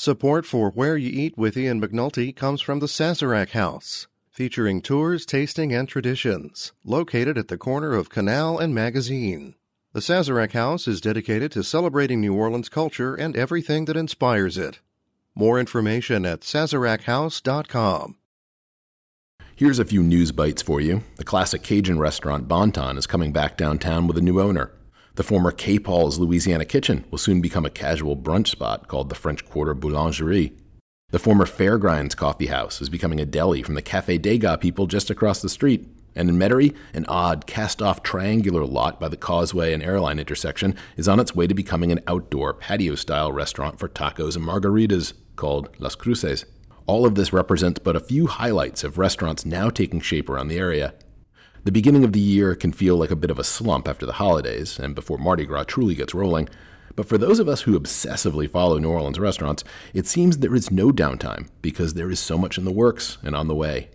Support for Where You Eat with Ian McNulty comes from the Sazerac House, featuring tours, tasting, and traditions, located at the corner of Canal and Magazine. The Sazerac House is dedicated to celebrating New Orleans culture and everything that inspires it. More information at sazerachouse.com. Here's a few news bites for you. The classic Cajun restaurant Bon Ton is coming back downtown with a new owner. The former K. Paul's Louisiana Kitchen will soon become a casual brunch spot called the French Quarter Boulangerie. The former Fairgrinds Coffee House is becoming a deli from the Cafe Degas people just across the street. And in Metairie, an odd cast off triangular lot by the causeway and airline intersection is on its way to becoming an outdoor patio style restaurant for tacos and margaritas called Las Cruces. All of this represents but a few highlights of restaurants now taking shape around the area. The beginning of the year can feel like a bit of a slump after the holidays and before Mardi Gras truly gets rolling. But for those of us who obsessively follow New Orleans restaurants, it seems there is no downtime because there is so much in the works and on the way.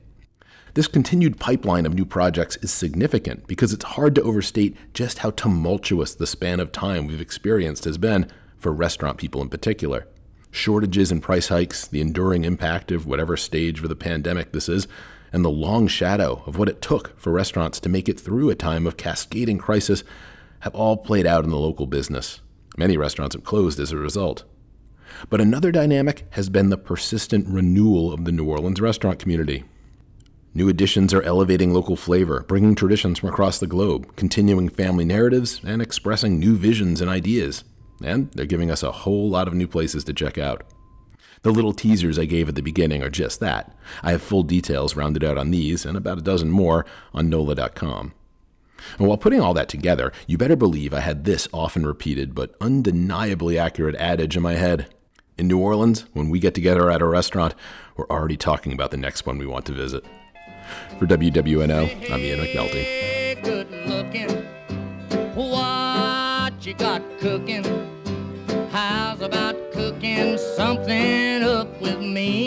This continued pipeline of new projects is significant because it's hard to overstate just how tumultuous the span of time we've experienced has been for restaurant people in particular. Shortages and price hikes, the enduring impact of whatever stage of the pandemic this is, and the long shadow of what it took for restaurants to make it through a time of cascading crisis have all played out in the local business. Many restaurants have closed as a result. But another dynamic has been the persistent renewal of the New Orleans restaurant community. New additions are elevating local flavor, bringing traditions from across the globe, continuing family narratives, and expressing new visions and ideas. And they're giving us a whole lot of new places to check out. The little teasers I gave at the beginning are just that. I have full details rounded out on these and about a dozen more on NOLA.com. And while putting all that together, you better believe I had this often repeated but undeniably accurate adage in my head. In New Orleans, when we get together at a restaurant, we're already talking about the next one we want to visit. For WWNO, I'm Ian McNulty. Good looking. What you got cooking? How's about something up with me.